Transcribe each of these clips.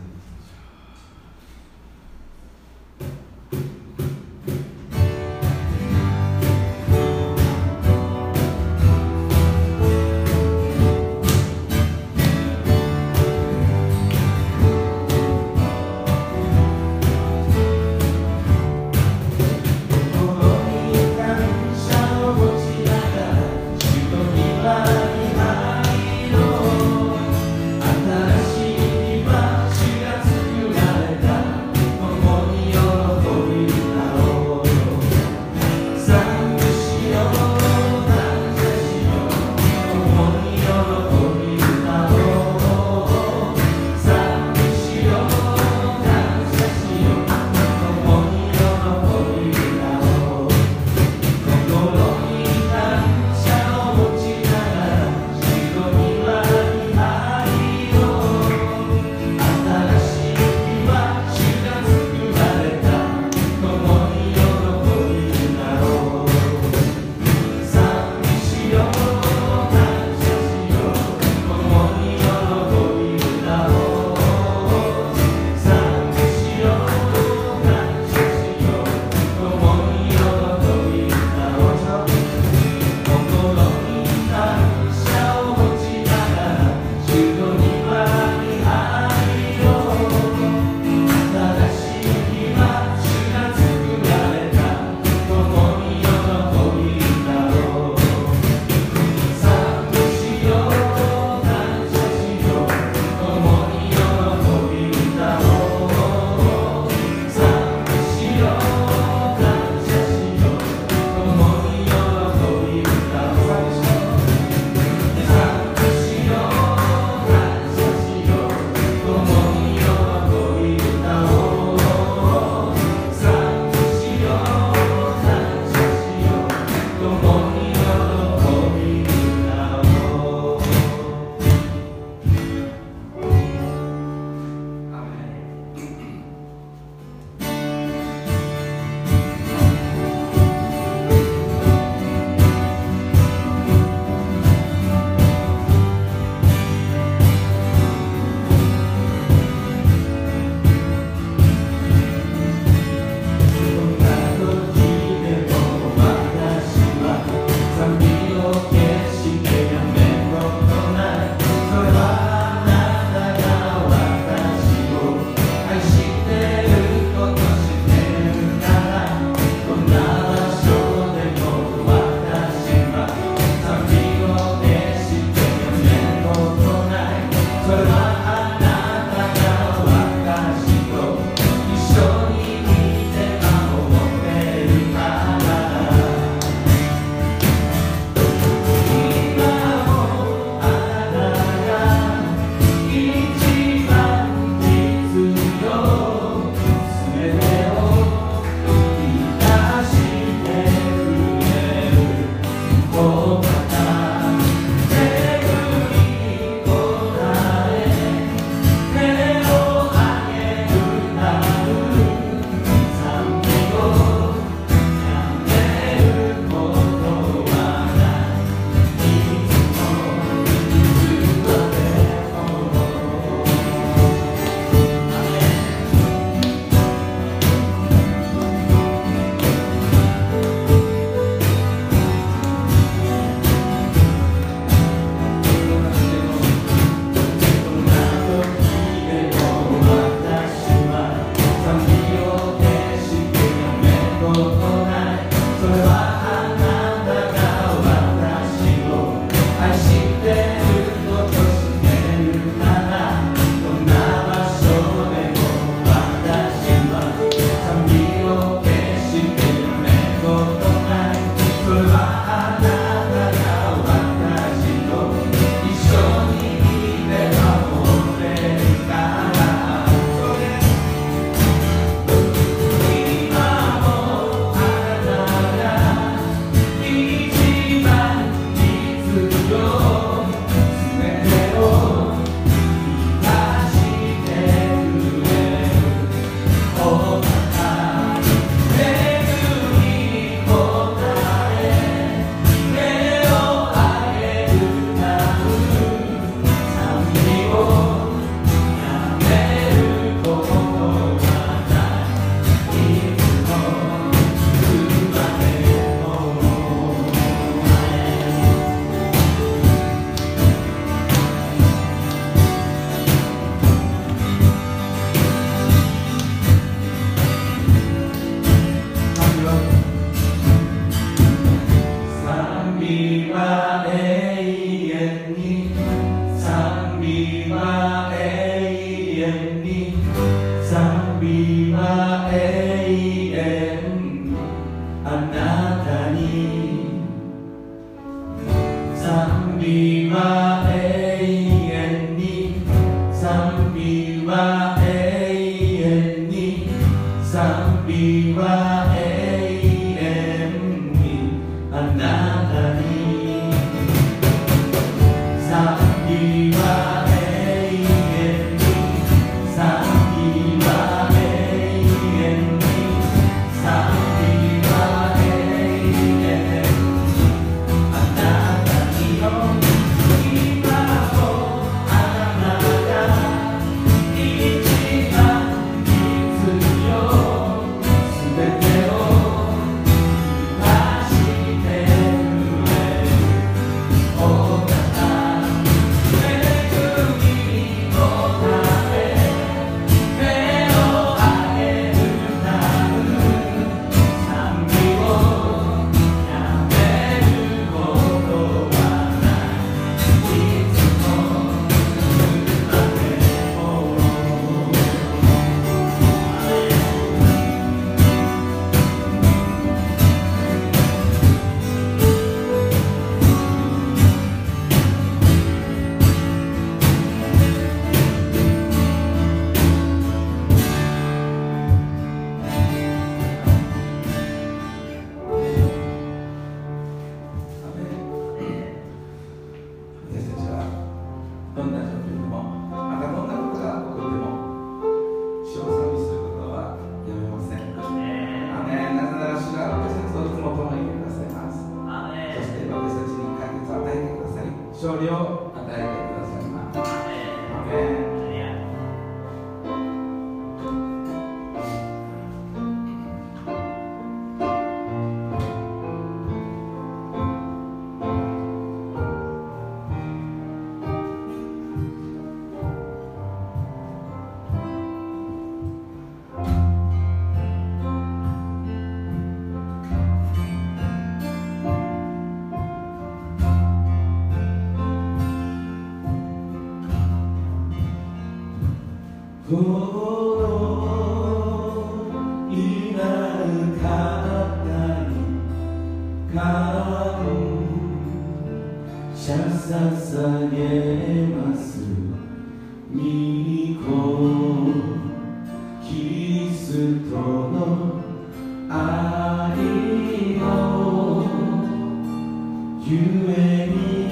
and ゆえに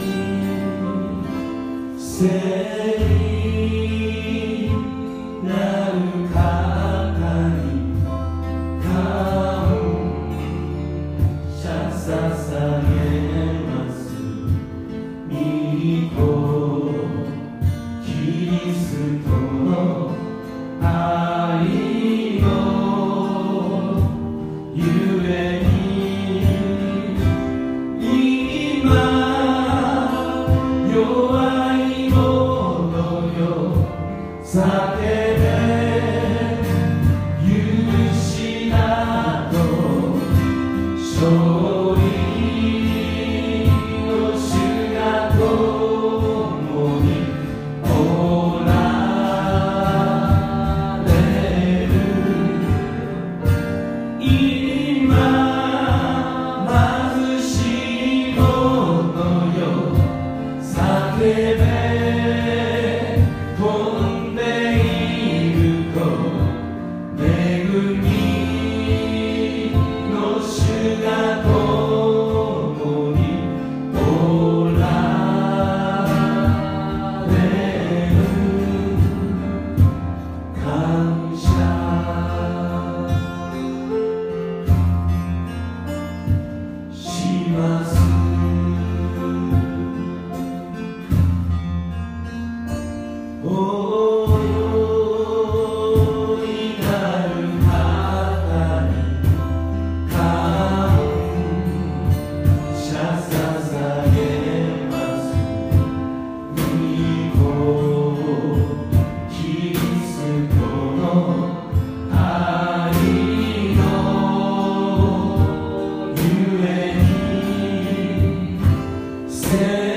Yeah.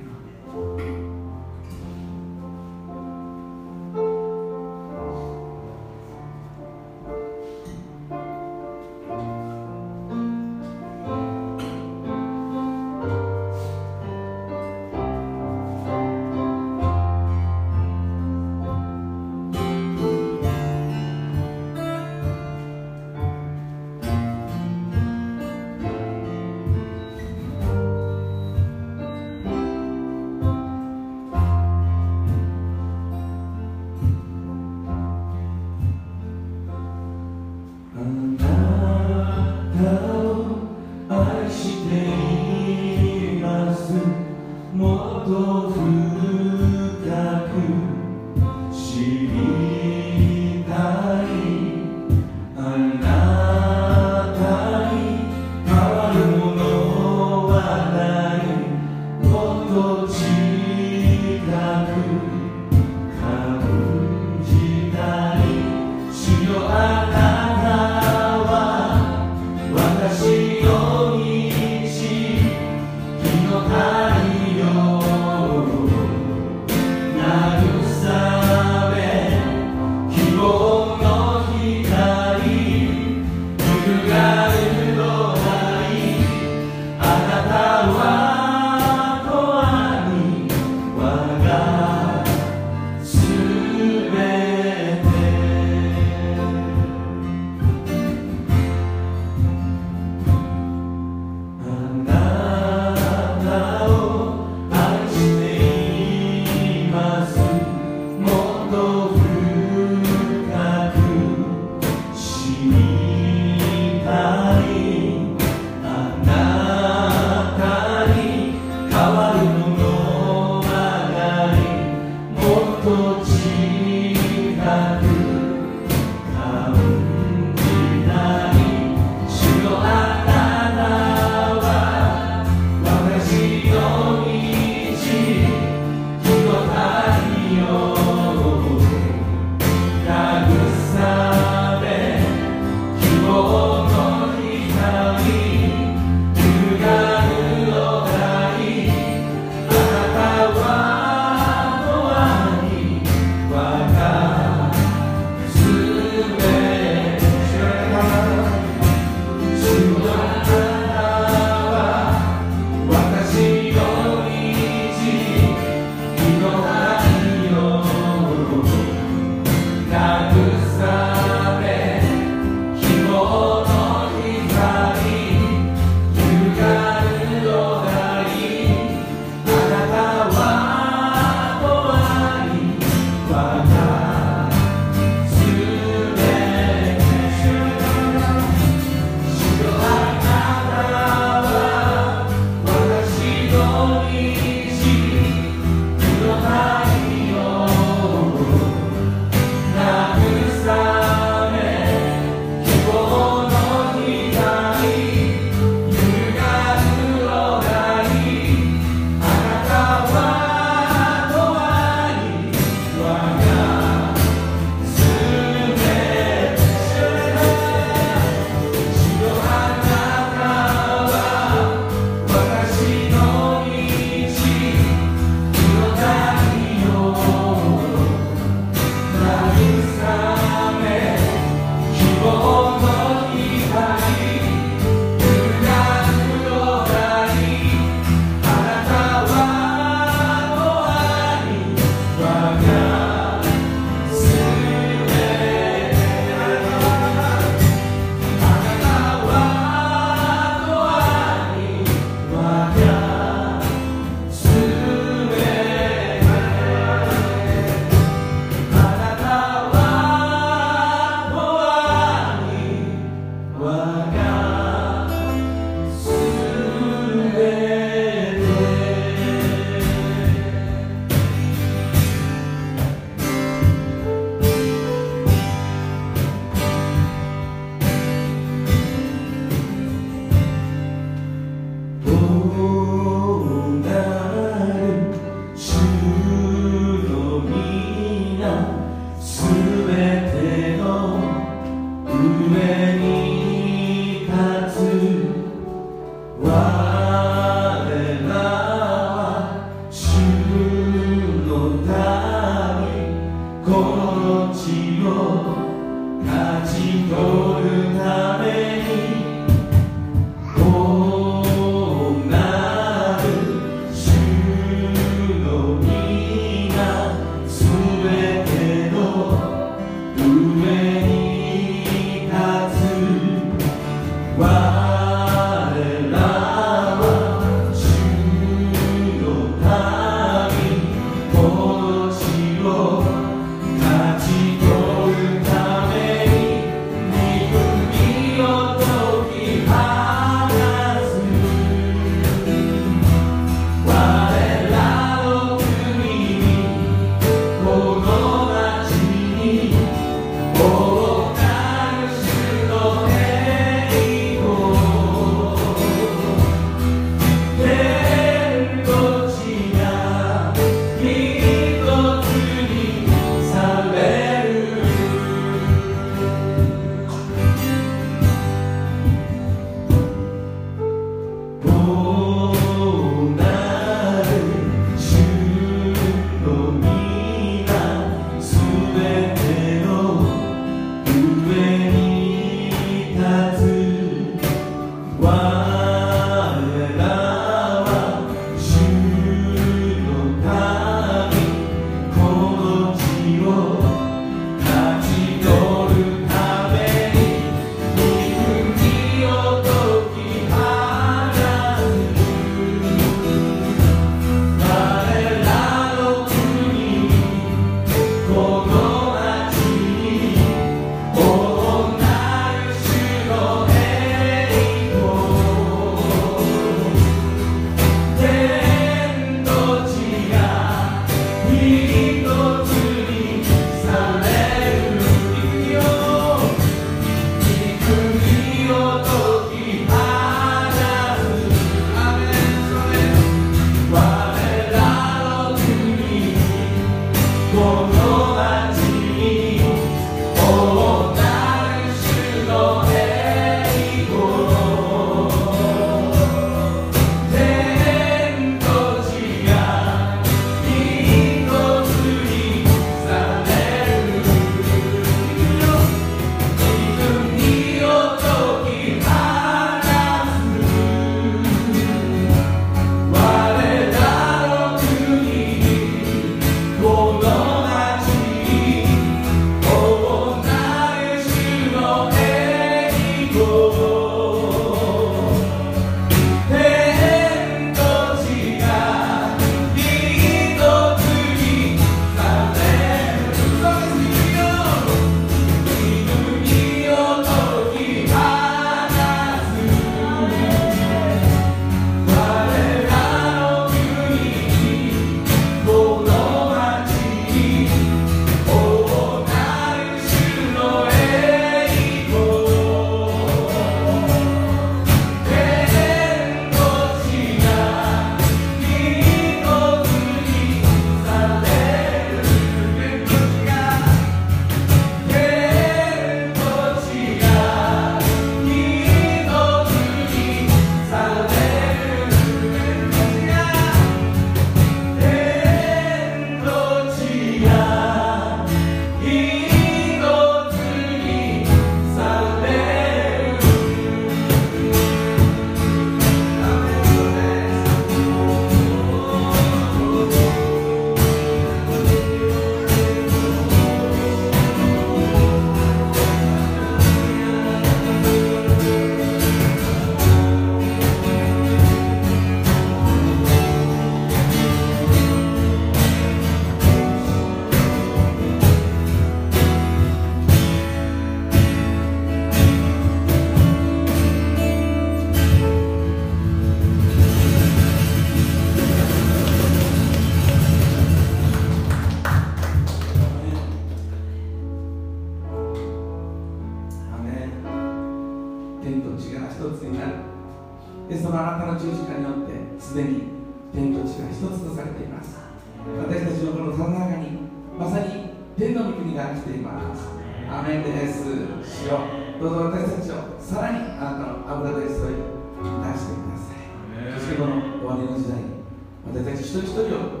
時代に私たち一人一人を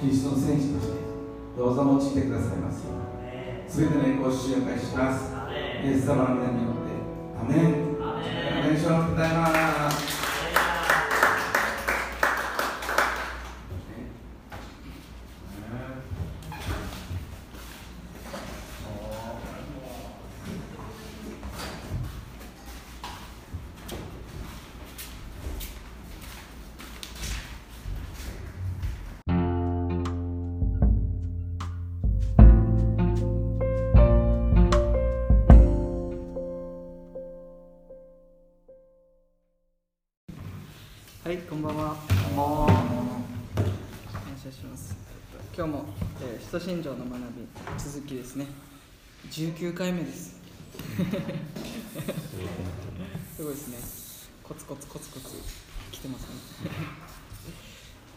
キリストの戦士としてどうぞ用いてくださいますようすべての栄光を主を返します。イエス様の皆によって。アメン。アメン。主をございま。す19回目です。すごいですね。コツコツコツコツ来てますね。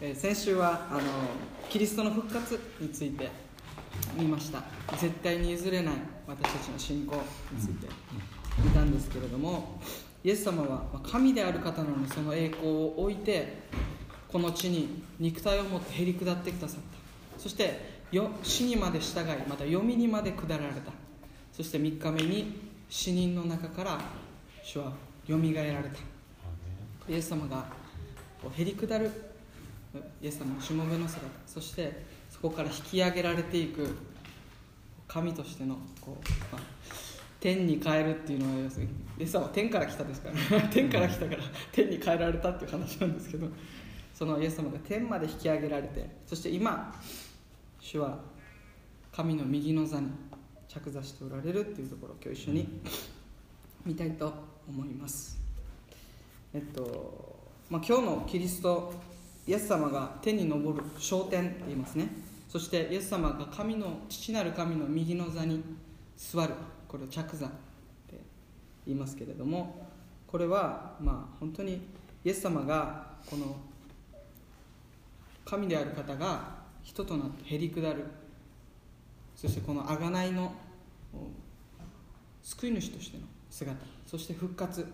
えー先週はあのキリストの復活について見ました。絶対に譲れない私たちの信仰について見たんですけれども。イエス様はまあ神である方なのにその栄光を置いてこの地に肉体を持ってへり下ってくださったそしてよ死にまで従いまた読みにまで下られたそして3日目に死人の中から主はよみがえられたイエス様がこうへり下るイエス様のしもべの姿そしてそこから引き上げられていく神としてのこう、まあ天に帰るっていうのは要するにイエス様は天から来たですから。天から来たから天に帰られたっていう話なんですけどそのイエス様が天まで引き上げられてそして今主は神の右の座に着座しておられるっていうところを今日一緒に見たいと思います。えっと、まあ、今日のキリストイエス様が天に昇る昇天って言いますね。そしてイエス様が神の父なる神の右の座に座る。これを着座って言いますけれどもこれはまあ本当にイエス様がこの神である方が人となってへり下る。そしてこの贖いの救い主としての姿。そして復活、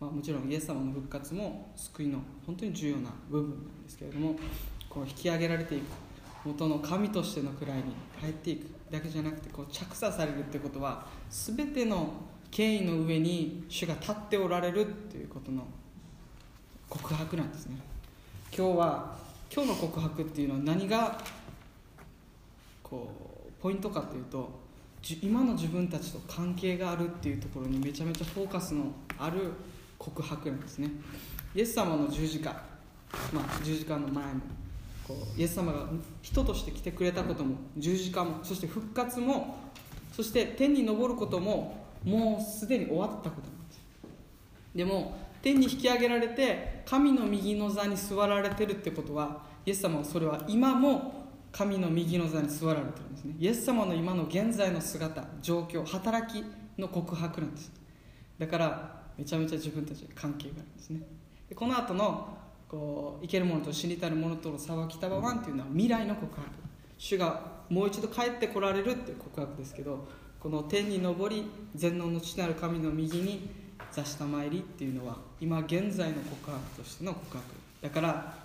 まあ、もちろんイエス様の復活も救いの本当に重要な部分なんですけれどもこう引き上げられていく元の神としての位に帰っていくだけじゃなくてこう着座されるってことは全ての権威の上に主が立っておられるっていうことの告白なんですね。今日は今日の告白っていうのは何がこうポイントかというと今の自分たちと関係があるっていうところにめちゃめちゃフォーカスのある告白なんですね。イエス様の十字架、まあ、十字架の前もこうイエス様が人として来てくれたことも十字架もそして復活もそして天に昇ることももうすでに終わったことなんです。でも天に引き上げられて神の右の座に座られてるってことはイエス様はそれは今も神の右の座に座られてるんですね。イエス様の今の現在の姿状況働きの告白なんです。だからめちゃめちゃ自分たちに関係があるんですね。でこの後のこう生けるものと死にたるものとの差は北場湾っていうのは未来の告白。主がもう一度帰ってこられるっていう告白ですけどこの天に昇り全能の父なる神の右に座した参りっていうのは今現在の告白としての告白。だから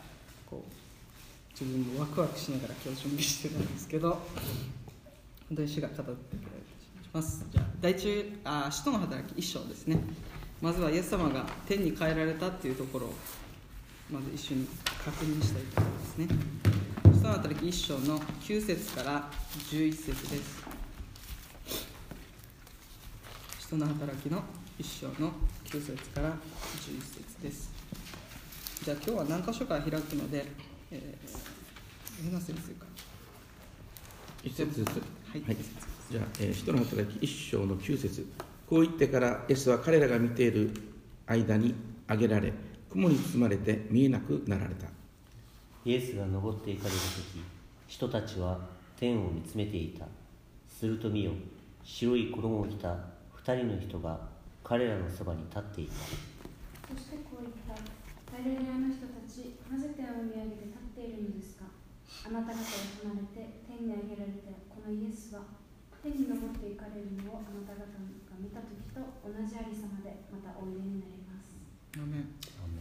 自分もワクワクしながら今日準備してたんですけど本当に主が語ってくれます。じゃあ第中あ使徒の働き一章ですね。まずはイエス様が天に帰られたっていうところをまず一緒に確認したいと思いますね。使徒の働き一章の9節から11節です。使徒の働きの一章の9節から11節です。じゃあ今日は何箇所か開くので、えー、上野先生から一節ずつ。はいはい、じゃあ、えー、使徒の働き一章の九節。こう言ってから、イエスは彼らが見ている間に挙げられ、雲に包まれて見えなくなられた。イエスが登って行かれる時人たちは天を見つめていた。すると見よ白い衣を着た二人の人が彼らのそばに立っていた。そしてこう言った。の人たちなぜ天を見上げて立っているのですか？あなた方を離れて天に上げられたこのイエスは天に昇っていかれるのをあなた方が見た時と同じありさまでまたおいでになります。アーメン。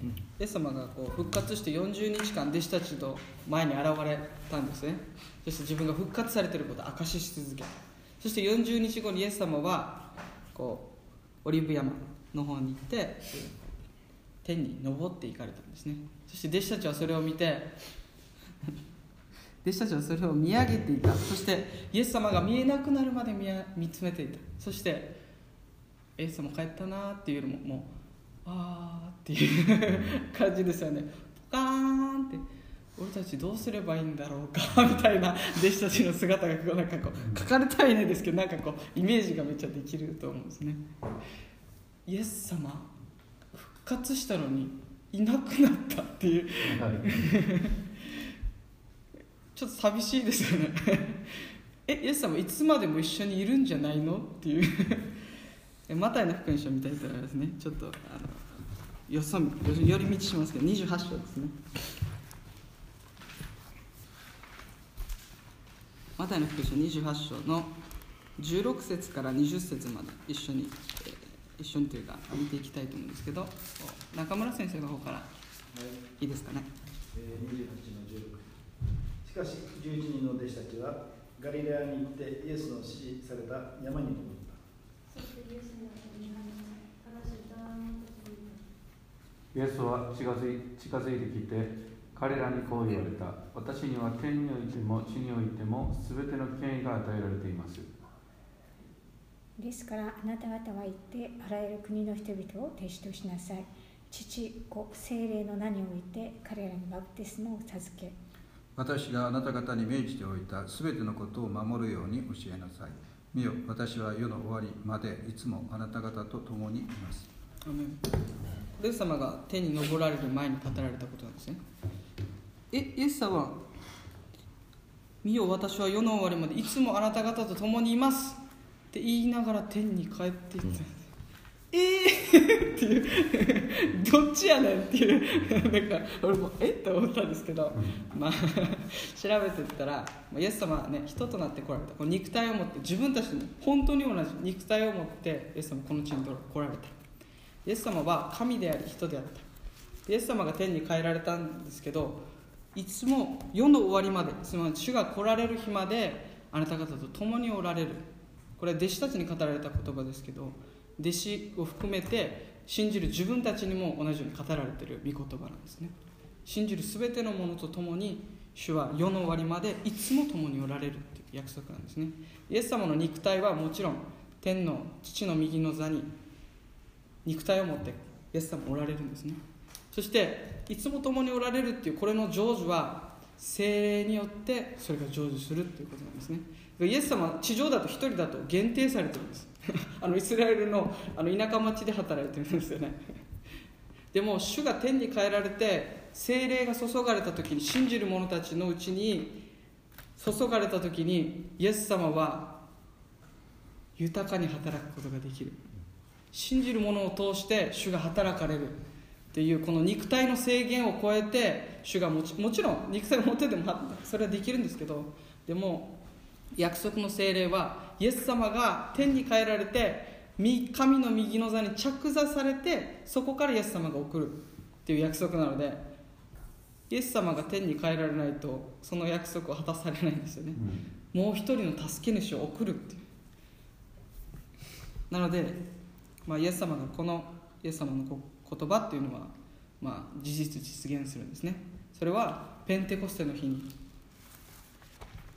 イエス様がこう復活して40日間弟子たちと前に現れたんですね。そして自分が復活されていることを証しし続けたそして40日後にイエス様はこうオリーブ山の方に行って天に昇っていかれたんですね。そして弟子たちはそれを見て弟子たちはそれを見上げていた。そしてイエス様が見えなくなるまで見つめていた。そしてイエス様帰ったなっていうよりももうあーっていう感じですよね。ポカーンって俺たちどうすればいいんだろうかみたいな弟子たちの姿がこうなんかこう書かれたいねですけどなんかこうイメージがめっちゃできると思うんですね。イエス様復活したのにいなくなったっていう。ちょっと寂しいですよね。えイエス様いつまでも一緒にいるんじゃないの？っていう。えマタイの福音書を見たいと思いますね。ちょっとあのよそ見寄り道しますけど28章ですね。マタイの福音書28章の16節から20節まで一緒に、えー一緒にというか見ていきたいと思うんですけど中村先生の方から。い。いですかね？えー28の16しかし11人の弟子たちはガリレアに行ってイエスの指示された山に登った。イエスは近づい近づいてきて彼らにこう言われた。私には天においても地においても全ての権威が与えられています。ですからあなた方は行ってあらゆる国の人々を弟子としなさい。父子精霊の名において彼らにバプテスマを授け私があなた方に命じておいたすべてのことを守るように教えなさい。見よ、私は世の終わりまでいつもあなた方と共にいます。アメンイエス様が天に昇られる前に語られたことなんですねえイエス様は見よ私は世の終わりまでいつもあなた方と共にいますって言いながら天に帰っていったん、えーっていう どっちやねんっていうなんか俺もえって思ったんですけど、まあ 調べてったらまあイエス様はね人となって来られた。この肉体を持って自分たちに本当に同じ肉体を持ってイエス様この地に来られた。イエス様は神であり人であった。イエス様が天に帰られたんですけどいつも世の終わりまでつまり主が来られる日まであなた方と共におられる。これは弟子たちに語られた言葉ですけど弟子を含めて信じる自分たちにも同じように語られている御言葉なんですね。信じる全てのものと共に主は世の終わりまでいつも共におられるという約束なんですね。イエス様の肉体はもちろん天の父の右の座に肉体を持ってイエス様おられるんですね。そしていつも共におられるっていうこれの成就は精霊によってそれが成就するっていうことなんですね。イエス様は地上だと一人だと限定されてるんです。あのイスラエルのあの田舎町で働いてるんですよね。でも主が天に帰られて精霊が注がれた時に信じる者たちのうちに注がれた時にイエス様は豊かに働くことができる。信じる者を通して主が働かれる。っていうこの肉体の制限を超えて主がもちもちろん肉体を持っててもそれはできるんですけどでも約束の精霊はイエス様が天に帰られて神の右の座に着座されてそこからイエス様が送るっていう約束なのでイエス様が天に帰られないとその約束を果たされないんですよね、もう一人の助け主を送るっていう。なので、まあ、イエス様がこのイエス様の言葉っていうのは、まあ、事実実現するんですね。それはペンテコステの日に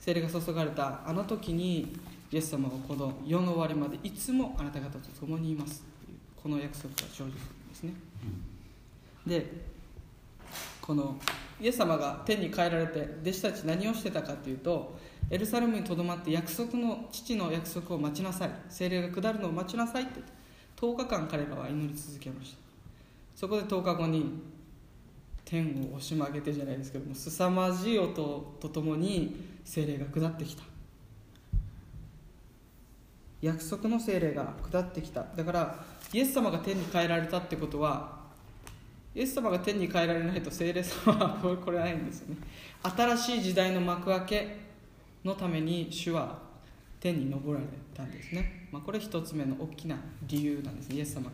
精霊が注がれたあの時にイエス様はこの世の終わりまでいつもあなた方と共にいますというこの約束が生じるんですね、でこのイエス様が天に帰られて弟子たち何をしてたかというとエルサレムにとどまって約束の父の約束を待ちなさい。精霊が下るのを待ちなさいって10日間彼らは祈り続けました。そこで10日後に天を押し曲げてじゃないですけども凄まじい音とともに精霊が下ってきた約束の精霊が下ってきた。だからイエス様が天に変えられたってことはイエス様が天に変えられないと聖霊様は これないんですよね。新しい時代の幕開けのために主は天に昇られたんですね、まあ、これ一つ目の大きな理由なんですね。イエス様が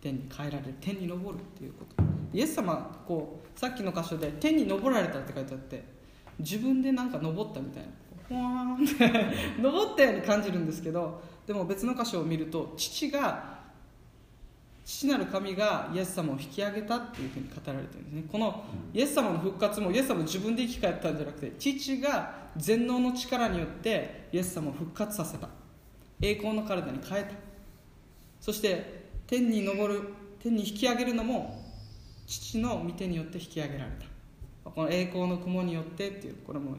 天に変えられる天に昇るっていうこと。イエス様こうさっきの箇所で天に昇られたって書いてあって自分でなんか昇ったみたいな。ふわーんって 昇ったように感じるんですけどでも別の箇所を見ると父が父なる神がイエス様を引き上げたっていうふうに語られてるんですね。このイエス様の復活もイエス様自分で生き返ったんじゃなくて父が全能の力によってイエス様を復活させた。栄光の体に変えた。そして天に昇る天に引き上げるのも父の御手によって引き上げられた。この栄光の雲によってっていうこれも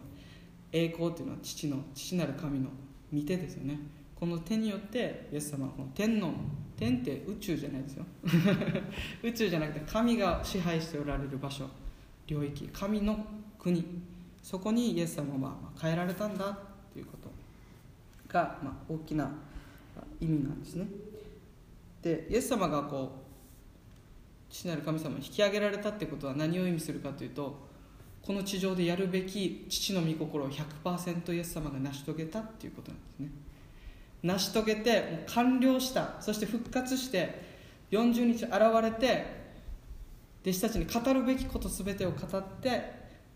栄光っていうのは父の父なる神の御手ですよねこの手によってイエス様はこの天の天って宇宙じゃないですよ。宇宙じゃなくて神が支配しておられる場所領域神の国。そこにイエス様は変えられたんだっていうことが、まあ、大きな意味なんですね。でイエス様がこう父なる神様に引き上げられたってことは何を意味するかというとこの地上でやるべき父の御心を100%イエス様が成し遂げたっていうことなんですね。成し遂げて完了した。そして復活して40日現れて弟子たちに語るべきこと全てを語って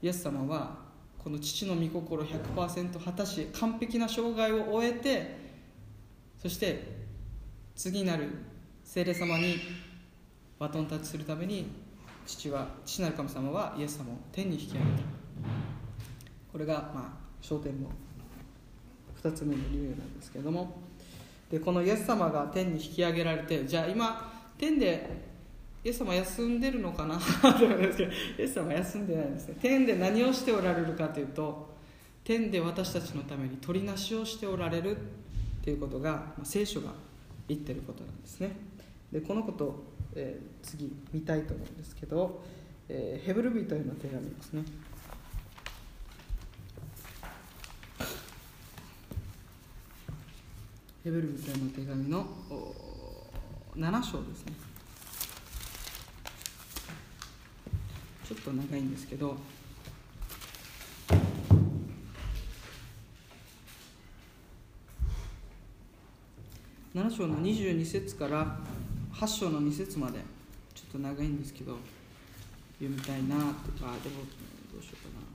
イエス様はこの父の御心100%果たし完璧な生涯を終えてそして次なる聖霊様にバトンタッチするために父は父なる神様はイエス様を天に引き上げた。これがまあ焦点の2つ目の理由なんですけれども。でこのイエス様が天に引き上げられてじゃあ今天でイエス様休んでるのかな？と思うんですけどイエス様休んでないんですね。天で何をしておられるかというと天で私たちのために取りなしをしておられるということが、まあ、聖書が言ってることなんですね。でこのこと、えー、次見たいと思うんですけど、えー、ヘブル人への手紙ですね。ヘブル人への手紙の7章ですね。ちょっと長いんですけど7章の22節から8章の2節までちょっと長いんですけど読みたいなとかでもどうしようかな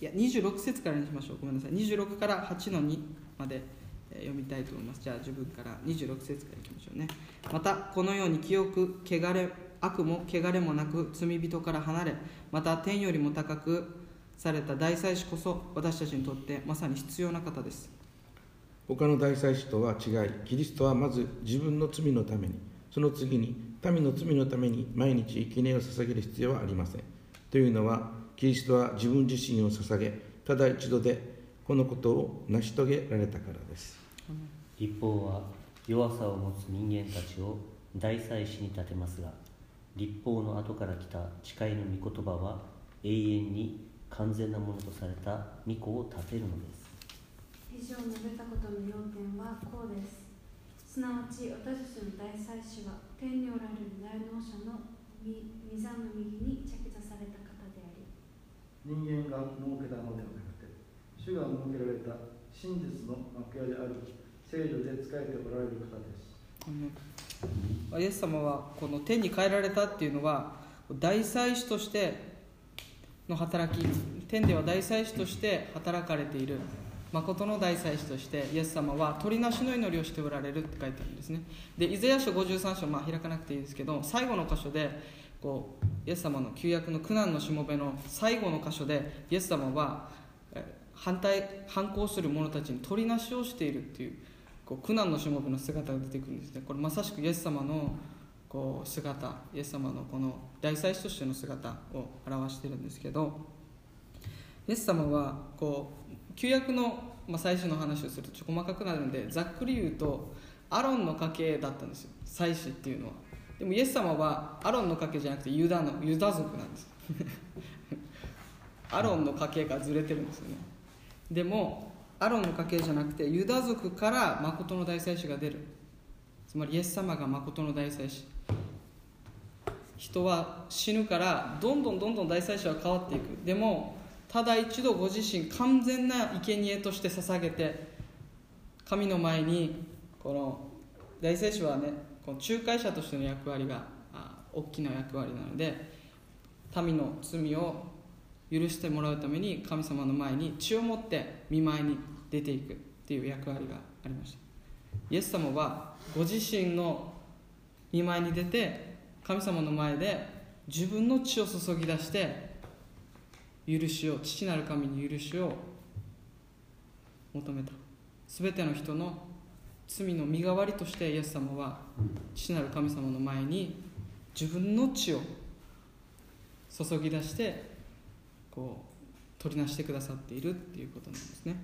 いや26節からにしましょう。ごめんなさい。26から8の2まで。読みたいと思います。じゃあ自分から26節からいきましょうね。またこのように清く汚れ悪も汚れもなく罪人から離れまた天よりも高くされた大祭司こそ私たちにとってまさに必要な方です。他の大祭司とは違いキリストはまず自分の罪のためにその次に民の罪のために毎日生贄を捧げる必要はありません。というのはキリストは自分自身を捧げただ一度でこのことを成し遂げられたからです。立法は弱さを持つ人間たちを大祭司に立てますが立法の後から来た誓いの御言葉は永遠に完全なものとされた御子を立てるのです。以上述べたことの要点はこうです。すなわち私たちの大祭司は天におられる大能者の御座の右に着座された方であり人間が設けたのではなくて主が設けられた真実の幕屋である聖女で仕えておられる方です。イエス様はこの天に変えられたっていうのは大祭司としての働き天では大祭司として働かれている誠の大祭司としてイエス様は鳥なしの祈りをしておられるって書いてあるんですね。でイザヤ書53章、まあ、開かなくていいんですけど最後の箇所でこうイエス様の旧約の苦難のしもべの最後の箇所でイエス様は反対反抗する者たちに鳥なしをしているっていうこう苦難のしもべの姿が出てくるんですね。これまさしくイエス様のこう姿イエス様のこの大祭司としての姿を表してるんですけどイエス様はこう旧約の、まあ、最初の話をするとちょっと細かくなるんでざっくり言うとアロンの家系だったんですよ。祭司っていうのは。でもイエス様はアロンの家系じゃなくてユダのユダ族なんです。アロンの家系がずれてるんですよね。でもアロンの家系じゃなくてユダ族から誠の大祭司が出る。つまりイエス様が誠の大祭司。人は死ぬからどんどんどんどん大祭司は変わっていく。でもただ一度ご自身完全な生贄として捧げて神の前にこの大祭司はねこの仲介者としての役割が大きな役割なので民の罪を許してもらうために神様の前に血を持って見舞いに出ていくっていう役割がありましたイエス様はご自身の見舞いに出て神様の前で自分の血を注ぎ出して許しを父なる神に許しを求めた全ての人の罪の身代わりとしてイエス様は父なる神様の前に自分の血を注ぎ出してこう取りなしてくださっているっていうことなんですね。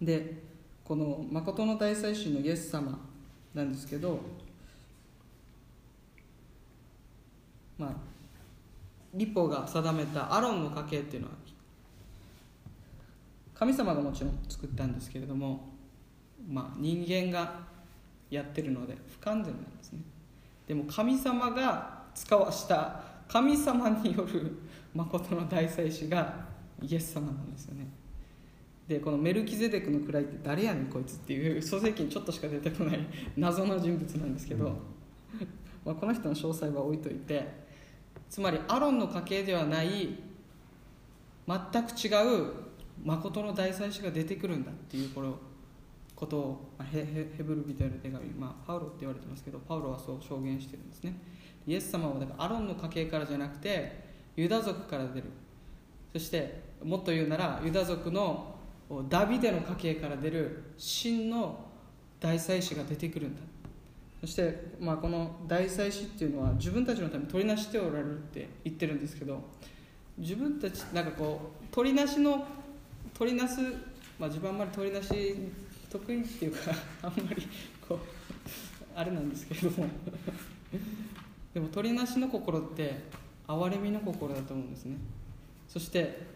でこの誠の大祭司のイエス様なんですけどまあ立法が定めたアロンの家系っていうのは神様がもちろん作ったんですけれども、まあ、人間がやってるので不完全なんですね。でも神様が使わした神様による誠の大祭司がイエス様なんですよね。でこのメルキゼデクの位って誰やねんこいつっていう創世記にちょっとしか出てこない謎の人物なんですけど、まあ、この人の詳細は置いといてつまりアロンの家系ではない全く違う誠の大祭司が出てくるんだっていうこのことをまあヘヘヘブル人への手紙、まあ、パウロって言われてますけどパウロはそう証言してるんですね。イエス様はだからアロンの家系からじゃなくてユダ族から出る。そしてもっと言うならユダ族のダビデの家系から出る真の大祭司が出てくるんだ。そして、まあ、この大祭司っていうのは自分たちのために取りなしておられるって言ってるんですけど自分たちなんかこう取りなしの取りなす、まあ、自分あんまり取りなし得意っていうか あんまりこうあれなんですけれども。でも取りなしの心って憐れみの心だと思うんですね。そして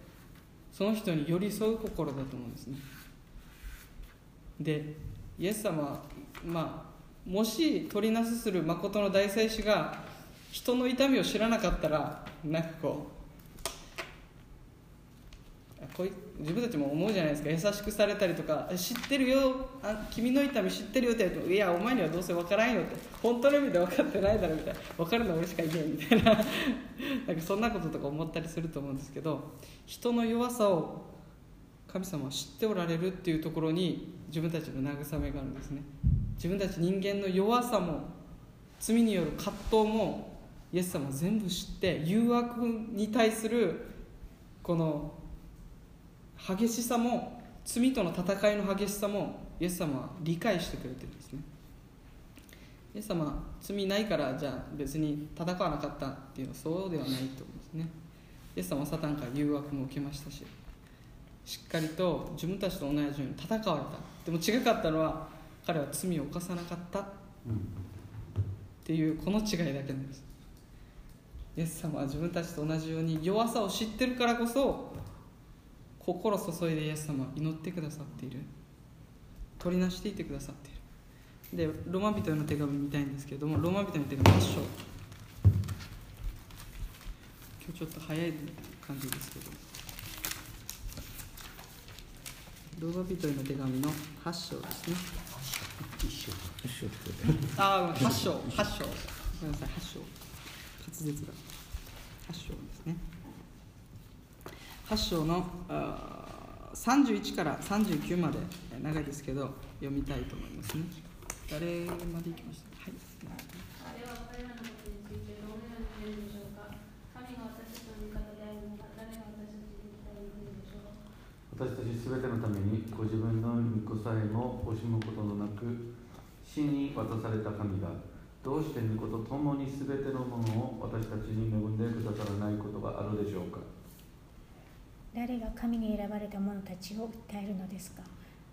その人に寄り添う心だと思うんですね。でイエス様はまあもし取りなすする誠の大祭司が人の痛みを知らなかったらなんかこうこい自分たちも思うじゃないですか。優しくされたりとか知ってるよ。あ君の痛み知ってるよって言うといやお前にはどうせ分からんよって。本当の意味で分かってないだろみたいな。分かるのは俺しかいねえみたいな。なんかそんなこととか思ったりすると思うんですけど人の弱さを神様は知っておられるっていうところに自分たちの慰めがあるんですね。自分たち人間の弱さも罪による葛藤もイエス様は全部知って誘惑に対するこの激しさも罪との戦いの激しさもイエス様は理解してくれてるんですね。イエス様は罪ないからじゃあ別に戦わなかったっていうのはそうではないと思うんですね。イエス様はサタンから誘惑も受けましたししっかりと自分たちと同じように戦われた。でも違かったのは彼は罪を犯さなかったっていうこの違いだけなんです。イエス様は自分たちと同じように弱さを知ってるからこそ心注いでイエス様は祈ってくださっている。取りなしていてくださっている。でローマ人への手紙見たいんですけれどもローマ人への手紙8章。今日ちょっと早い感じですけど。ローマ人への手紙の8章ですね。ああ8章8章。ごめんなさい8章。滑舌が。8章ですね8章のあー31から39までえー長いですけど読みたいと思いますね。誰まで行きました？はい。ではらのことについてどのように言うのでしょうか？神が私たちの味方であるのか誰が私たちに敵対できるのでしょう？私たちすべてのためにご自分の御子さえも惜しむことのなく死に渡された神がどうして御子と共にすべてのものを私たちに恵んでくださらないことがあるでしょうか？誰が神に選ばれた者たちを訴えるのですか？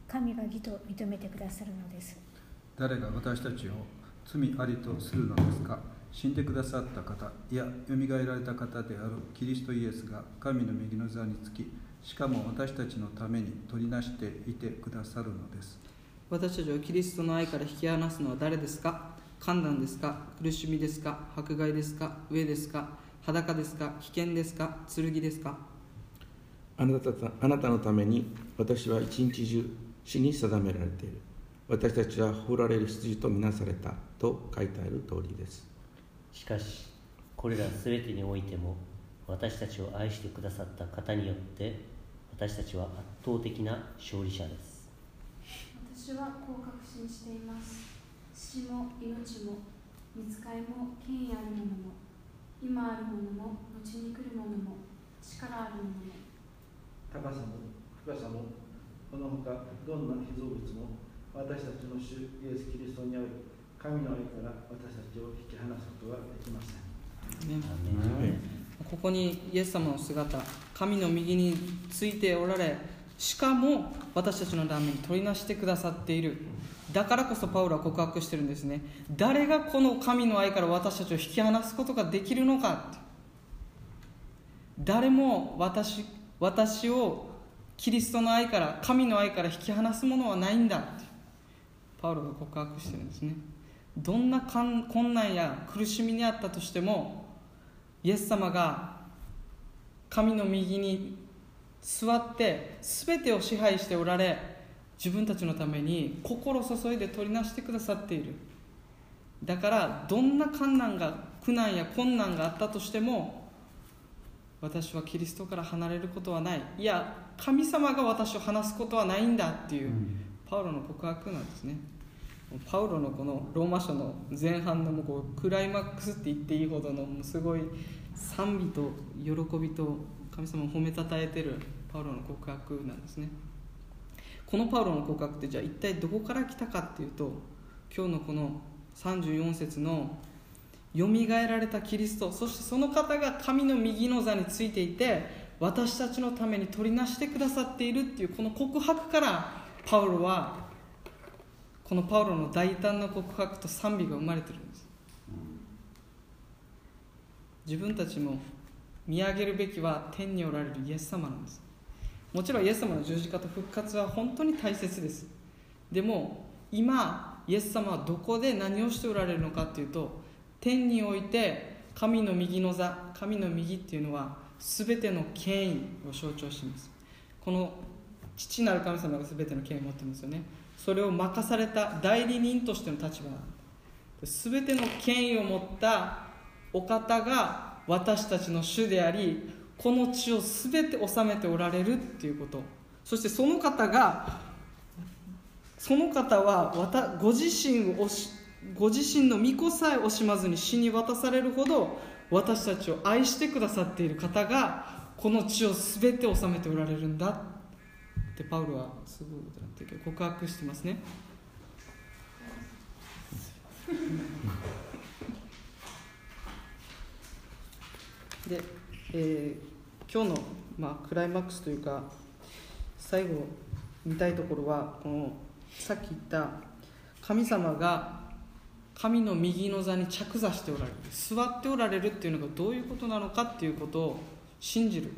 神が義と認めてくださるのです。誰が私たちを罪ありとするのですか？死んでくださった方いやよみがえられた方であるキリストイエスが神の右の座につきしかも私たちのために取りなしていてくださるのです。私たちをキリストの愛から引き離すのは誰ですか？寒暖ですか？苦しみですか？迫害ですか？飢えですか？裸ですか？危険ですか？剣ですか？あなたたあなたのために私は一日中死に定められている。私たちは掘られる羊とみなされたと書いてある通りです。しかしこれらすべてにおいても私たちを愛してくださった方によって私たちは圧倒的な勝利者です。私はこう確信しています。死も命も見つかりも権威あるものも今あるものも後に来るものも力あるものも高さも深さもこのほかどんな被造物も私たちの主イエス・キリストにある神の愛から私たちを引き離すことはできません。ここにイエス様の姿神の右についておられしかも私たちのために取りなしてくださっている。だからこそパウロは告白してるんですね。誰がこの神の愛から私たちを引き離すことができるのか誰も私私をキリストの愛から神の愛から引き離すものはないんだって。パウロが告白してるんですね。どんな困難や苦しみにあったとしてもイエス様が神の右に座って全てを支配しておられ自分たちのために心注いで取りなしてくださっている。だからどんな困難が苦難や困難があったとしても私はキリストから離れることはない。いや神様が私を離すことはないんだっていう、パウロの告白なんですね。パウロのこのローマ書の前半のもうこうクライマックスって言っていいほどのもうすごい賛美と喜びと神様を褒めたたえてるパウロの告白なんですね。このパウロの告白ってじゃあ一体どこから来たかっていうと今日のこの34節のよみがえられたキリストそしてその方が神の右の座についていて私たちのために取りなしてくださっているっていうこの告白からパウロはこのパウロの大胆な告白と賛美が生まれてるんです。自分たちも見上げるべきは天におられるイエス様なんです。もちろんイエス様の十字架と復活は本当に大切です。でも今イエス様はどこで何をしておられるのかっていうと天において神の右の座神の右っていうのは全ての権威を象徴します。この父なる神様が全ての権威を持ってますよね。それを任された代理人としての立場全ての権威を持ったお方が私たちの主でありこの地を全て治めておられるっていうこと。そしてその方がその方はご自身をご自身の御子さえ惜しまずに死に渡されるほど私たちを愛してくださっている方がこの地を全て治めておられるんだってパウロはすごいことなってるけど告白してますね。で、えー今日の、まあ、クライマックスというか最後見たいところはこのさっき言った神様が神の右の座に着座しておられる。座っておられるっていうのがどういうことなのかっていうことを信じる。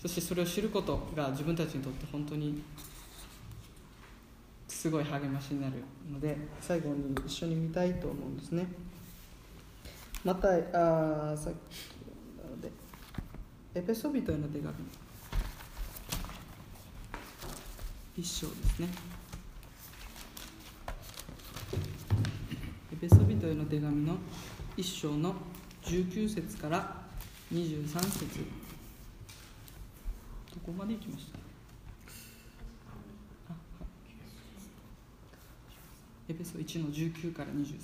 そしてそれを知ることが自分たちにとって本当にすごい励ましになるので最後に一緒に見たいと思うんですね。またあさっきなのでエペソビトへの手紙。一章ですね。ペソ人への手紙の一章の19節から23節。どこまで行きました？エペソ1の19から23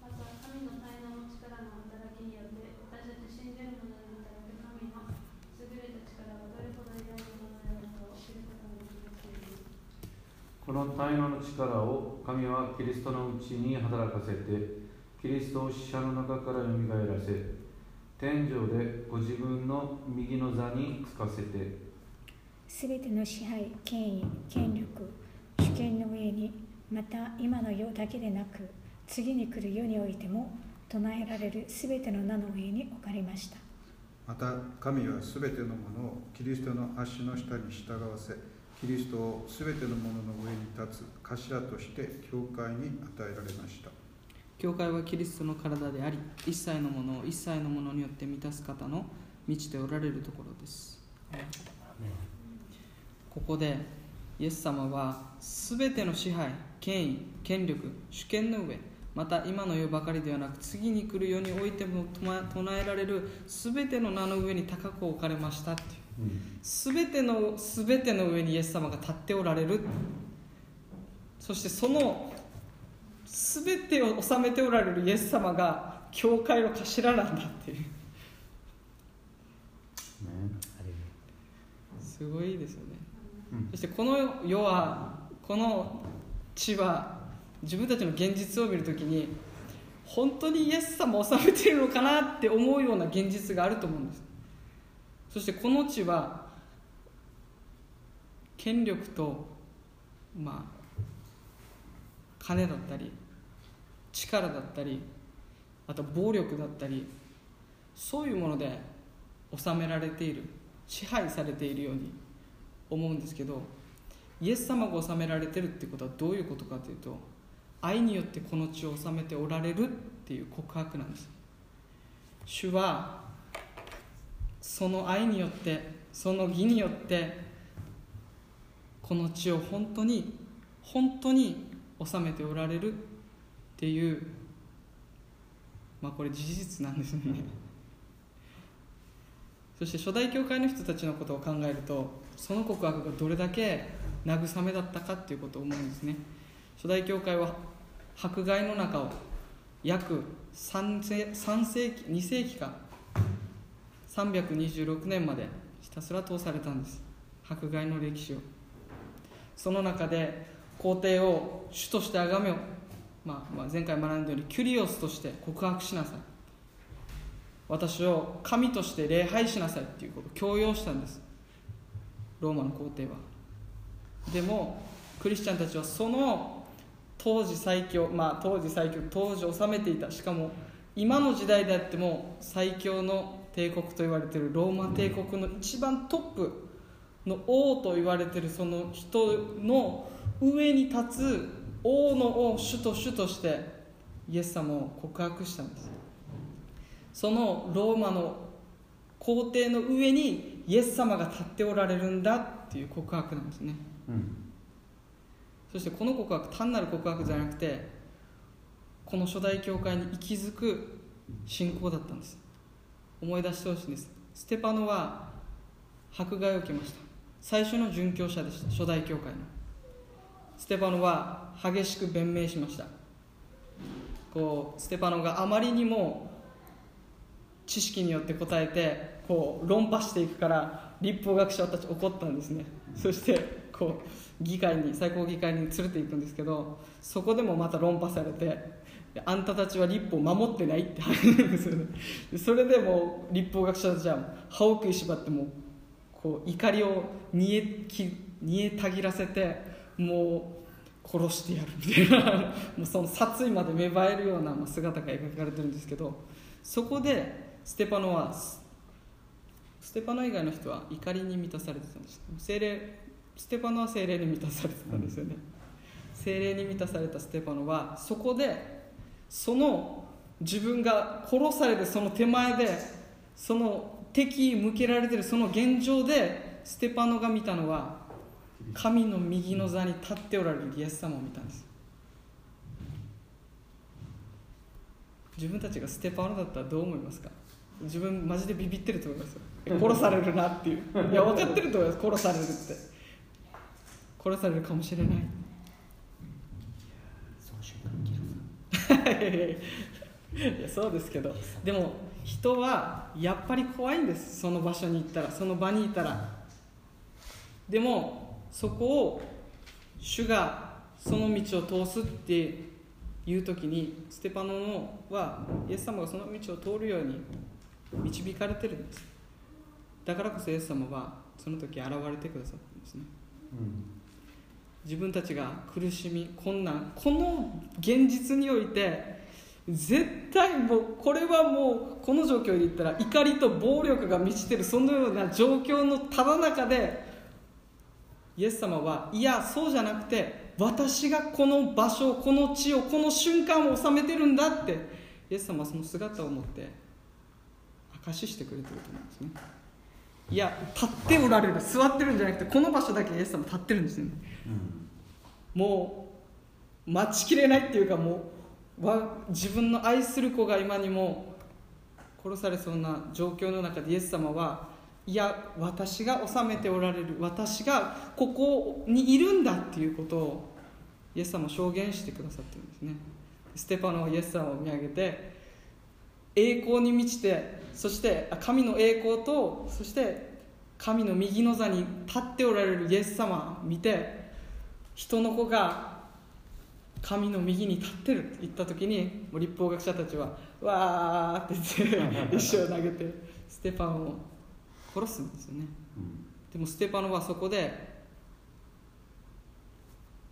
また神の才能の力の働きによって私たち信じる者に与える神の優れた力がどれほど偉大なものであるかを知ることができますようにこの大能の力を神はキリストのうちに働かせてキリストを死者の中からよみがえらせ天上でご自分の右の座につかせてすべての支配、権威、権力、主権の上に、また今の世だけでなく、次に来る世においても、唱えられるすべての名の上に置かれました。また神はすべてのものをキリストの足の下に従わせキリストをすべてのものの上に立つ頭として教会に与えられました。教会はキリストの体であり一切のものを一切のものによって満たす方の満ちておられるところです。ここでイエス様は全ての支配権威権力主権の上また今の世ばかりではなく次に来る世においても唱えられる全ての名の上に高く置かれましたっていう。全ての全ての上にイエス様が立っておられる。そしてその全てを治めておられるイエス様が教会の頭なんだっていう。すごいですよね、うん。そしてこの世はこの地は自分たちの現実を見るときに本当にイエス様を治めているのかなって思うような現実があると思うんです。そしてこの地は権力とまあ金だったり力だったりあと暴力だったりそういうもので治められている支配されているように思うんですけどイエス様が治められてるってことはどういうことかというと愛によってこの地を治めておられるっていう告白なんです。主はその愛によってその義によってこの地を本当に本当に治めておられるっていうまあこれ事実なんですね。そして初代教会の人たちのことを考えるとその告白がどれだけ慰めだったかっていうことを思うんですね。初代教会は迫害の中を約3世 ,3 世紀2世紀間326年までひたすら通されたんです。迫害の歴史を。その中で皇帝を主として崇めよ、まあ、まあ前回学んだようにキュリオスとして告白しなさい。私を神として礼拝しなさいっていうことを強要したんです。ローマの皇帝は。でもクリスチャンたちはその当時最強まあ当時最強当時治めていたしかも今の時代であっても最強の帝国と言われているローマ帝国の一番トップの王と言われているその人の上に立つ王の王主と主としてイエス様を告白したんです。そのローマの皇帝の上にイエス様が立っておられるんだっていう告白なんですね。うん。そしてこの告白単なる告白じゃなくてこの初代教会に息づく信仰だったんです。思い出してほしいんです。ステパノは迫害を受けました。最初の殉教者でした。初代教会の。ステパノは激しく弁明しました。こうステパノがあまりにも知識によって答えてこう論破していくから立法学者たち怒ったんですね。そしてこう議会に最高議会に連れて行くんですけどそこでもまた論破されてあんたたちは立法を守ってないって入るんですよね。それでも立法学者たちは歯を食いしばってもこう怒りを煮えき煮えたぎらせてもう殺してやるみたいな もうその殺意まで芽生えるような姿が描かれてるんですけどそこでステパノはステパノ以外の人は怒りに満たされてたんです。精霊ステパノは精霊に満たされてたんですよね、精霊に満たされたステパノはそこでその自分が殺されるその手前でその敵向けられてるその現状でステパノが見たのは神の右の座に立っておられるイエス様を見たんです。自分たちがステパノだったらどう思いますか？自分マジでビビってると思いますよ。殺されるなっていう。いや分かってると思います。殺されるって。殺されるかもしれない。その瞬間切る いやそうですけどでも人はやっぱり怖いんです。その場所に行ったらその場にいたら。でもそこを主がその道を通すっていう時にステパノのはイエス様がその道を通るように導かれてるんです。だからこそイエス様はその時現れてくださったんですね自分たちが苦しみ困難この現実において絶対もうこれはもうこの状況で言ったら怒りと暴力が満ちてるそのような状況のただ中でイエス様はいやそうじゃなくて私がこの場所この地をこの瞬間を収めてるんだってイエス様はその姿を持って証ししてくれてると思うんですね。いや立っておられる。座ってるんじゃなくてこの場所だけイエス様立ってるんですよね。もう待ちきれないっていうかもうわ自分の愛する子が今にも殺されそうな状況の中でイエス様はいや私が治めておられる。私がここにいるんだっていうことをイエス様は証言してくださってるんですね。ステパノはイエス様を見上げて栄光に満ちてそしてあ神の栄光とそして神の右の座に立っておられるイエス様を見て人の子が神の右に立ってるって言った時にもう立法学者たちは「わー」って言って 石を投げてステパノを殺すんですよね。でもステパノはそこで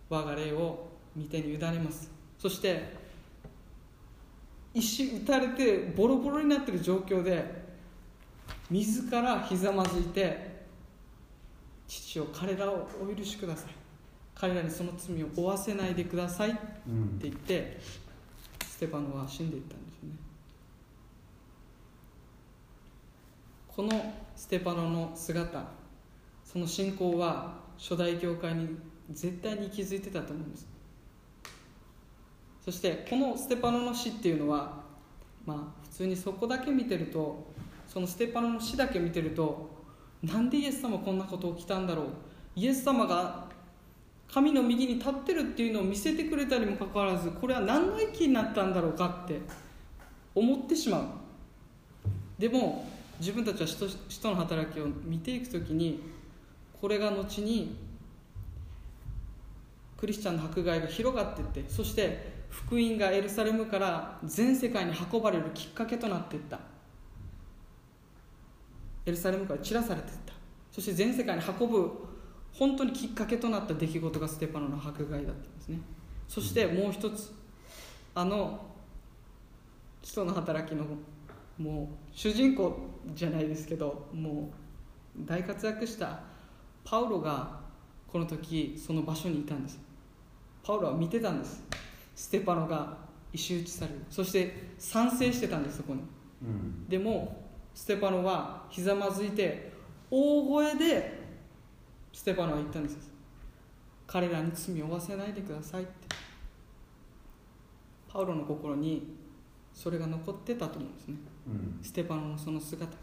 我が霊を見てに委ねます。そして石打たれてボロボロになってる状況で自らひざまずいて父を彼らをお許しください。彼らにその罪を負わせないでくださいって言って、ステパノは死んでいったんですよね。このステパノの姿その信仰は初代教会に絶対に気づいてたと思うんです。そしてこのステパノの死っていうのはまあ普通にそこだけ見てるとそのステパノの死だけ見てるとなんでイエス様こんなこと起きたんだろう。イエス様が神の右に立ってるっていうのを見せてくれたにもかかわらずこれは何の益になったんだろうかって思ってしまう。でも自分たちは使徒の働きを見ていく時にこれが後にクリスチャンの迫害が広がっていってそして福音がエルサレムから全世界に運ばれるきっかけとなっていった。エルサレムから散らされていった。そして全世界に運ぶ本当にきっかけとなった出来事がステパノの迫害だったんですね。そしてもう一つあの人の働きのもう主人公じゃないですけどもう大活躍したパウロがこの時その場所にいたんです。パウロは見てたんですステパノが石打ちされる。そして賛成してたんですそこに。うん。でもステパノはひざまずいて大声でステパノは言ったんです彼らに罪を負わせないでくださいって。パウロの心にそれが残ってたと思うんですね。うん。ステパノのその姿が。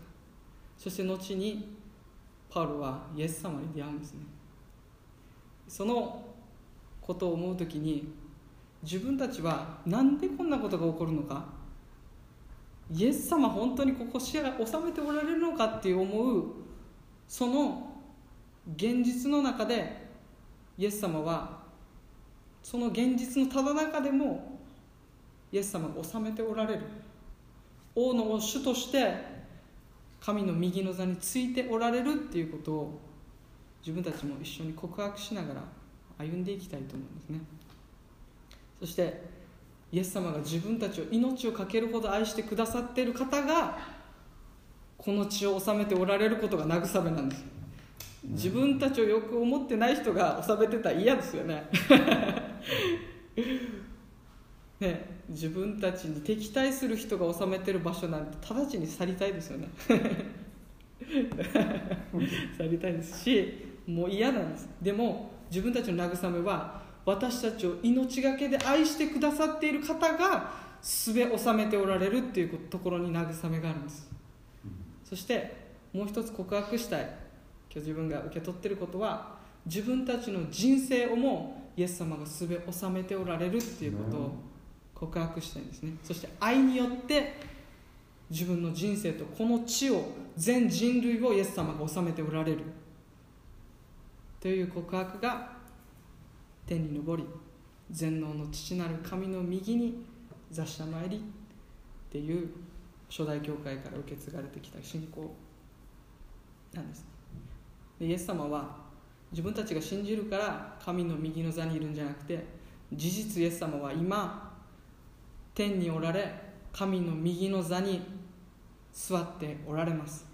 そして後にパウロはイエス様に出会うんですね。そのことを思う時に自分たちはなんでこんなことが起こるのか？イエス様本当にここ視野収めておられるのかって思うその現実の中でイエス様はその現実のただ中でもイエス様が治めておられる。王の主として神の右の座についておられるっていうことを自分たちも一緒に告白しながら歩んでいきたいと思うんですね。そしてイエス様が自分たちを命を懸けるほど愛してくださっている方がこの地を治めておられることが慰めなんです。自分たちをよく思ってない人が治めてたら嫌ですよね。ね自分たちに敵対する人が治めてる場所なんて直ちに去りたいですよね。去りたいです。しもう嫌なんです。でも自分たちの慰めは私たちを命がけで愛してくださっている方がすべ収めておられるっていうところに慰めがあるんです。そしてもう一つ告白したい。今日自分が受け取っていることは自分たちの人生をもイエス様がすべ収めておられるっていうことを告白したいんですね。そして愛によって自分の人生とこの地を全人類をイエス様が治めておられる。という告白が天に昇り全能の父なる神の右に座した参りっていう初代教会から受け継がれてきた信仰。なんです。でイエス様は自分たちが信じるから神の右の座にいるんじゃなくて事実イエス様は今天におられ神の右の座に座っておられます。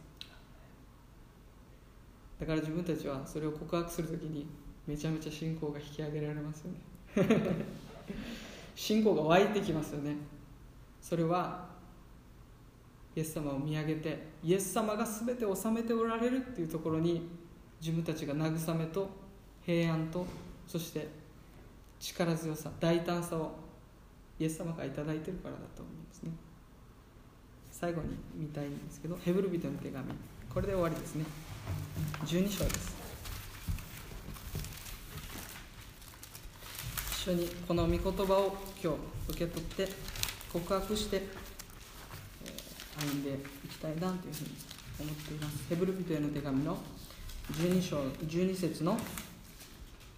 だから自分たちはそれを告白するときにめちゃめちゃ信仰が引き上げられますよね。信仰が湧いてきますよね。それはイエス様を見上げてイエス様が全て治めておられるっていうところに自分たちが慰めと平安とそして力強さ大胆さをイエス様から頂いてるからだと思うんですね。最後に見たいんですけどヘブル人の手紙。これで終わりですね。12章です一緒にこの御言葉を今日受け取って告白して、え歩んでいきたいなというふうに思っています。ヘブル人への手紙の12章12節の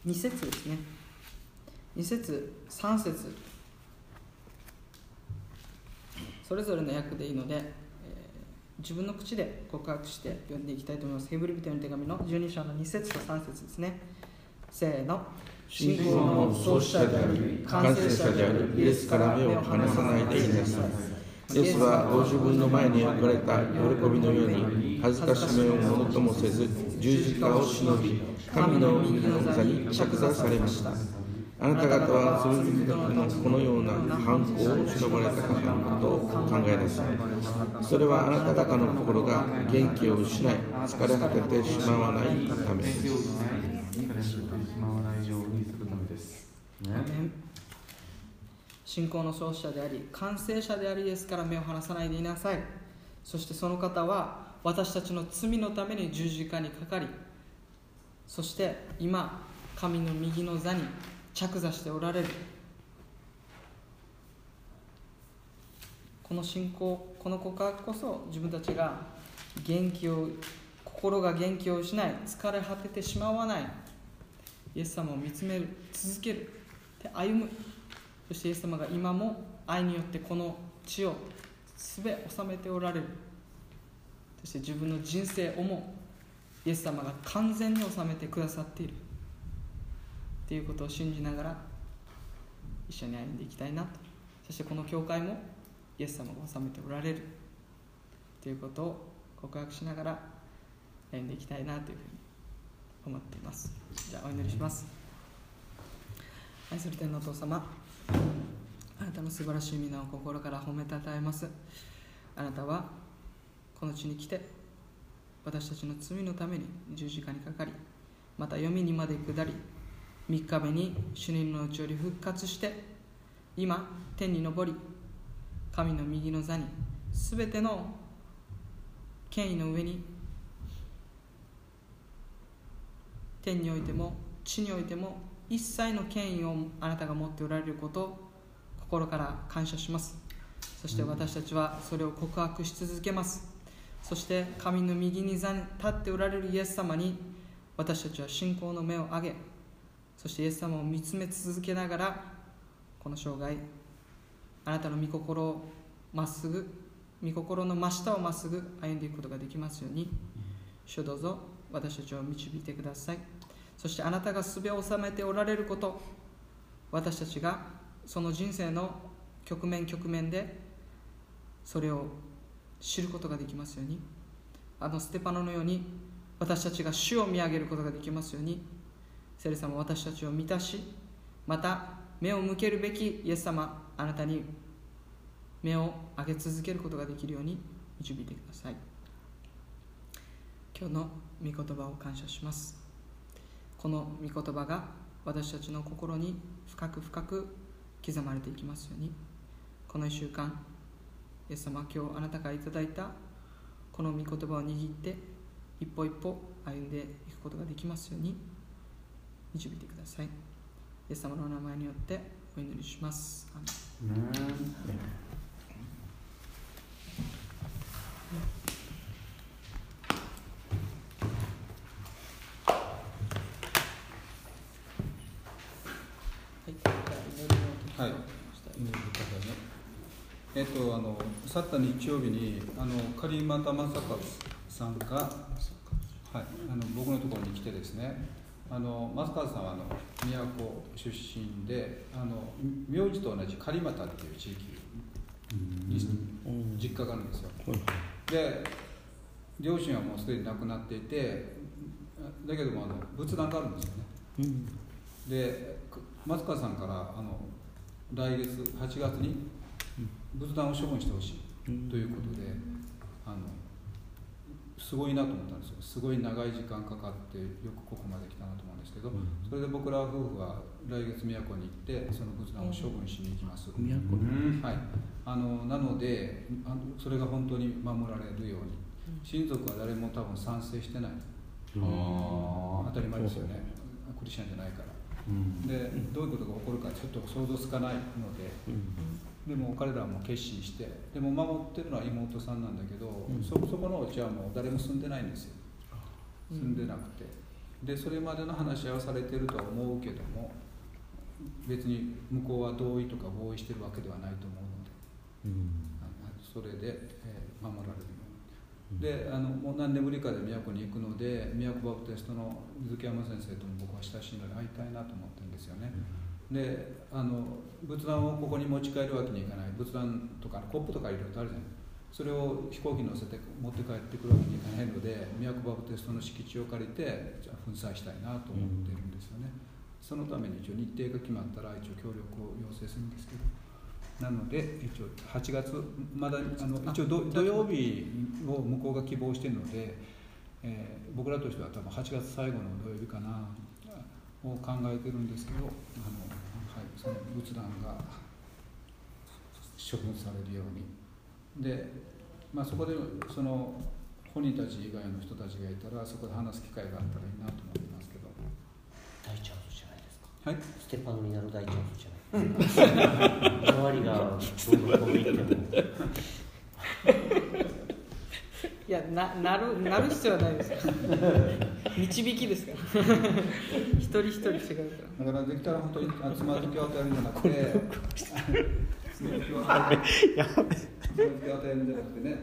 2節ですね。2節3節。それぞれの訳でいいので、え自分の口で告白して読んでいきたいと思います。ヘブル人への手紙の12章の2節と3節ですね。せーの。信仰の創始者であり完成者であるイエスから目を離さないでいなさい。イエスはご自分の前に置かれた喜びのように恥ずかしめをものともせず十字架を忍び神の右の座に着座されました。あなた方はその時のこのような反抗を忍ばれた方のことを考えなさいそれはあなた方の心が元気を失い疲れ果ててしまわないためです疲れ果ててしまわないようにするためです。ね。アメン信仰の創始者であり完成者でありイエスから目を離さないでいなさい。そしてその方は私たちの罪のために十字架にかかりそして今神の右の座に着座しておられる。この信仰この告白こそ自分たちが元気を心が元気を失い疲れ果ててしまわない。イエス様を見つめる続けるで歩む。そしてイエス様が今も愛によってこの地をすべ収めておられる。そして自分の人生をもイエス様が完全に収めてくださっている。っていうことを信じながら一緒に歩んでいきたいなと。そしてこの教会もイエス様が治めておられる。ということを告白しながら歩んでいきたいなというふうに思っています。じゃあお祈りします。愛する天のお父様。あなたの素晴らしい皆を心から褒めたたえます。あなたはこの地に来て私たちの罪のために十字架にかかりまた読みにまで下り3日目に主人のうちより復活して今天に昇り神の右の座に全ての権威の上に天においても地においても一切の権威をあなたが持っておられることを心から感謝します。そして私たちはそれを告白し続けます。そして神の右に立っておられるイエス様に私たちは信仰の目を上げそしてイエス様を見つめ続けながらこの生涯あなたの御心をまっすぐ御心の真下をまっすぐ歩んでいくことができますように主どうぞ私たちを導いてくださいそしてあなたがすべを収めておられること私たちがその人生の局面局面でそれを知ることができますように。あのステパノのように私たちが主を見上げることができますように。聖霊様私たちを満たしまた目を向けるべきイエス様あなたに目を上げ続けることができるように導いてください。今日の御言葉を感謝します。この御言葉が私たちの心に深く深く刻まれていきますように。この1週間イエス様今日あなたからいただいたこの御言葉を握って一歩一歩歩んでいくことができますように導いてください。イエス様のお名前によってお祈りしますアーメンねはい、じゃあ祈りのはい。えっとあの去った日曜日にあの狩俣正和さんが、はい、あの僕のところに来てですねあの正和さんはあの宮古出身であの名字と同じ狩俣っていう地域に実家があるんですよ。で両親はもうすでに亡くなっていてだけどもあの仏壇があるんですよね。うん。でく松川さんからあの来月8月に仏壇を処分してほしいということで、あのすごいなと思ったんですよ。すごい長い時間かかってよくここまで来たなと思うんですけど、それで僕ら夫婦は来月宮古に行ってその仏壇を処分しに行きます、宮古うん。はい、あのなのであのそれが本当に守られるように。親族は誰も多分賛成してない。あ当たり前ですよね。クリスチャンじゃないから。うんでどういうことが起こるかちょっと想像つかないのででも彼らはもう決心してでも守ってるのは妹さんなんだけど、そそこのうちはもう誰も住んでないんですよ。住んでなくて。でそれまでの話し合いはされてるとは思うけども別に向こうは同意とか合意してるわけではないと思うので。あそれで、えー守られるであのもう何年ぶりかで宮古に行くので宮古バプテストの水木山先生とも僕は親しいので会いたいなと思ってるんですよね、であの仏壇をここに持ち帰るわけにいかない。仏壇とかコップとかいろいろとあるじゃない。それを飛行機に乗せて持って帰ってくるわけにいかないので宮古バプテストの敷地を借りてじゃあ粉砕したいなと思ってるんですよね、そのために一応日程が決まったら一応協力を要請するんですけどなので一応8月まだあの一応土土曜日を向こうが希望しているので、えー僕らとしては多分8月最後の土曜日かなを考えてるんですけどあの、はい、その仏壇が処分されるように。で、まあ、そこでその本人たち以外の人たちがいたらそこで話す機会があったらいいなと思ってますけど。大チャンスじゃないですか。はい。ステパノになる大チャンスじゃない周りがてもいやななるなる必要はないですから導きですから。一人一人違うから。だからできたら本当にあつまずきを与えるんじゃなくてつまずきを与えるんじゃなくてね